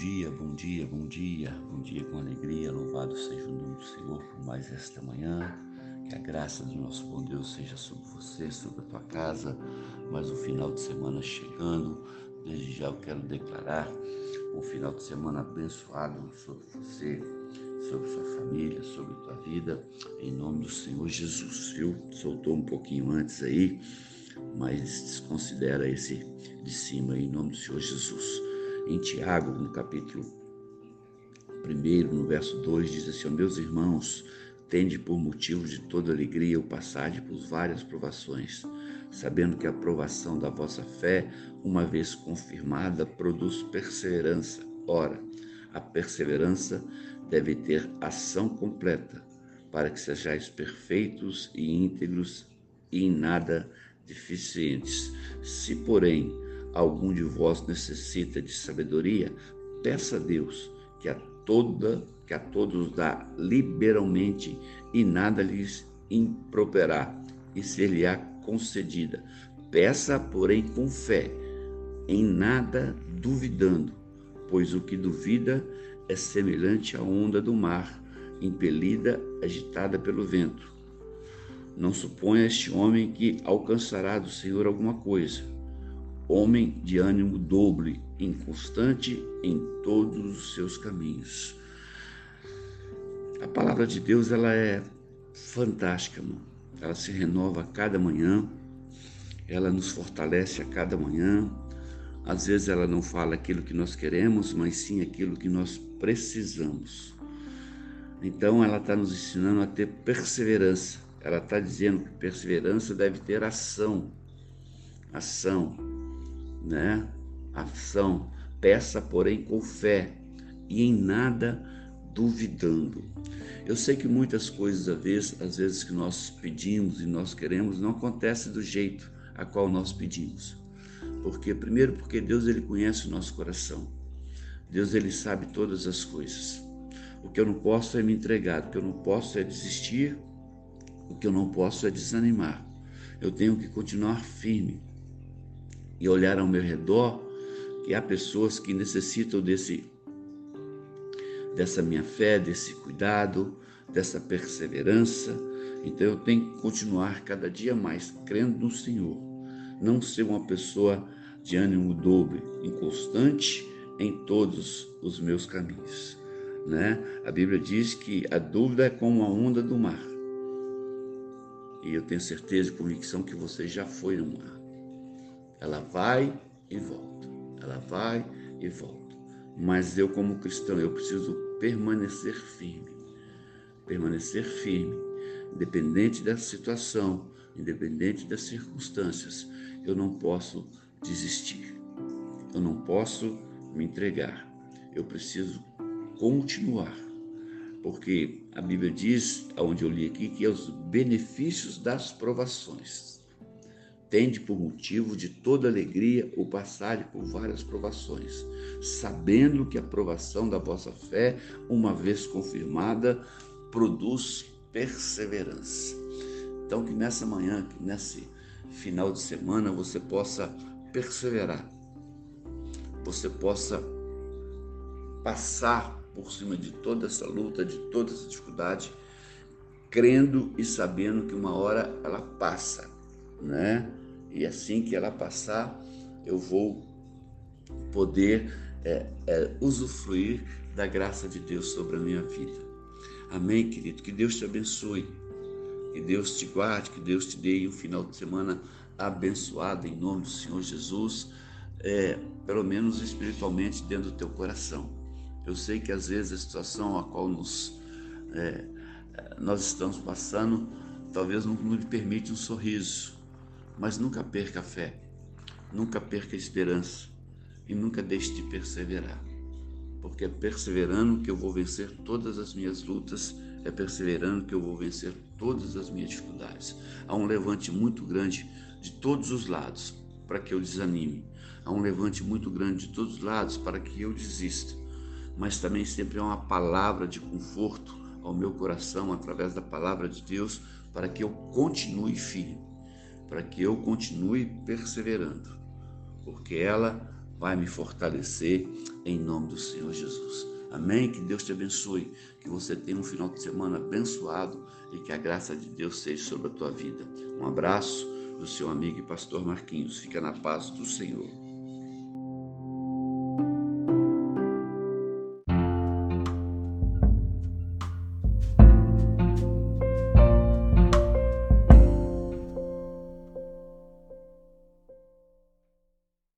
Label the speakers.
Speaker 1: Bom dia, bom dia, bom dia, bom dia com alegria. Louvado seja o nome do Senhor por mais esta manhã. Que a graça do nosso bom Deus seja sobre você, sobre a tua casa. Mais um final de semana chegando. Desde já eu quero declarar um final de semana abençoado sobre você, sobre sua família, sobre tua vida, em nome do Senhor Jesus. Eu soltou um pouquinho antes aí, mas desconsidera esse de cima em nome do Senhor Jesus em Tiago, no capítulo 1, no verso 2, diz assim: Meus irmãos, tende por motivo de toda alegria o passagem por várias provações, sabendo que a provação da vossa fé, uma vez confirmada, produz perseverança. Ora, a perseverança deve ter ação completa, para que sejais perfeitos e íntegros e em nada deficientes. Se, porém, algum de vós necessita de sabedoria, peça a Deus que a toda que a todos dá liberalmente e nada lhes improperá e ser-lhe-á concedida. Peça, porém, com fé, em nada duvidando, pois o que duvida é semelhante à onda do mar, impelida, agitada pelo vento. Não suponha este homem que alcançará do Senhor alguma coisa homem de ânimo doble, inconstante em todos os seus caminhos. A palavra de Deus ela é fantástica, mano. ela se renova a cada manhã, ela nos fortalece a cada manhã. Às vezes ela não fala aquilo que nós queremos, mas sim aquilo que nós precisamos. Então ela está nos ensinando a ter perseverança. Ela está dizendo que perseverança deve ter ação. Ação né? Ação. Peça, porém, com fé e em nada duvidando. Eu sei que muitas coisas, às vezes, às vezes que nós pedimos e nós queremos, não acontece do jeito a qual nós pedimos. Porque primeiro, porque Deus ele conhece o nosso coração. Deus ele sabe todas as coisas. O que eu não posso é me entregar, o que eu não posso é desistir, o que eu não posso é desanimar. Eu tenho que continuar firme, e olhar ao meu redor que há pessoas que necessitam desse dessa minha fé, desse cuidado, dessa perseverança. Então eu tenho que continuar cada dia mais crendo no Senhor, não ser uma pessoa de ânimo dobre, inconstante em todos os meus caminhos, né? A Bíblia diz que a dúvida é como a onda do mar. E eu tenho certeza e convicção que você já foi no mar. Ela vai e volta. Ela vai e volta. Mas eu, como cristão, eu preciso permanecer firme. Permanecer firme, independente da situação, independente das circunstâncias. Eu não posso desistir. Eu não posso me entregar. Eu preciso continuar. Porque a Bíblia diz, aonde eu li aqui, que é os benefícios das provações tende por motivo de toda alegria o passar por várias provações, sabendo que a provação da vossa fé, uma vez confirmada, produz perseverança. Então, que nessa manhã, que nesse final de semana, você possa perseverar, você possa passar por cima de toda essa luta, de toda essa dificuldade, crendo e sabendo que uma hora ela passa, né? E assim que ela passar, eu vou poder é, é, usufruir da graça de Deus sobre a minha vida. Amém, querido? Que Deus te abençoe, que Deus te guarde, que Deus te dê um final de semana abençoado em nome do Senhor Jesus, é, pelo menos espiritualmente dentro do teu coração. Eu sei que às vezes a situação a qual nos, é, nós estamos passando talvez não nos permite um sorriso, mas nunca perca a fé, nunca perca a esperança e nunca deixe de perseverar. Porque é perseverando que eu vou vencer todas as minhas lutas, é perseverando que eu vou vencer todas as minhas dificuldades. Há um levante muito grande de todos os lados para que eu desanime. Há um levante muito grande de todos os lados para que eu desista. Mas também sempre há uma palavra de conforto ao meu coração através da palavra de Deus para que eu continue firme para que eu continue perseverando, porque ela vai me fortalecer em nome do Senhor Jesus. Amém? Que Deus te abençoe, que você tenha um final de semana abençoado e que a graça de Deus seja sobre a tua vida. Um abraço do seu amigo e pastor Marquinhos. Fica na paz do Senhor.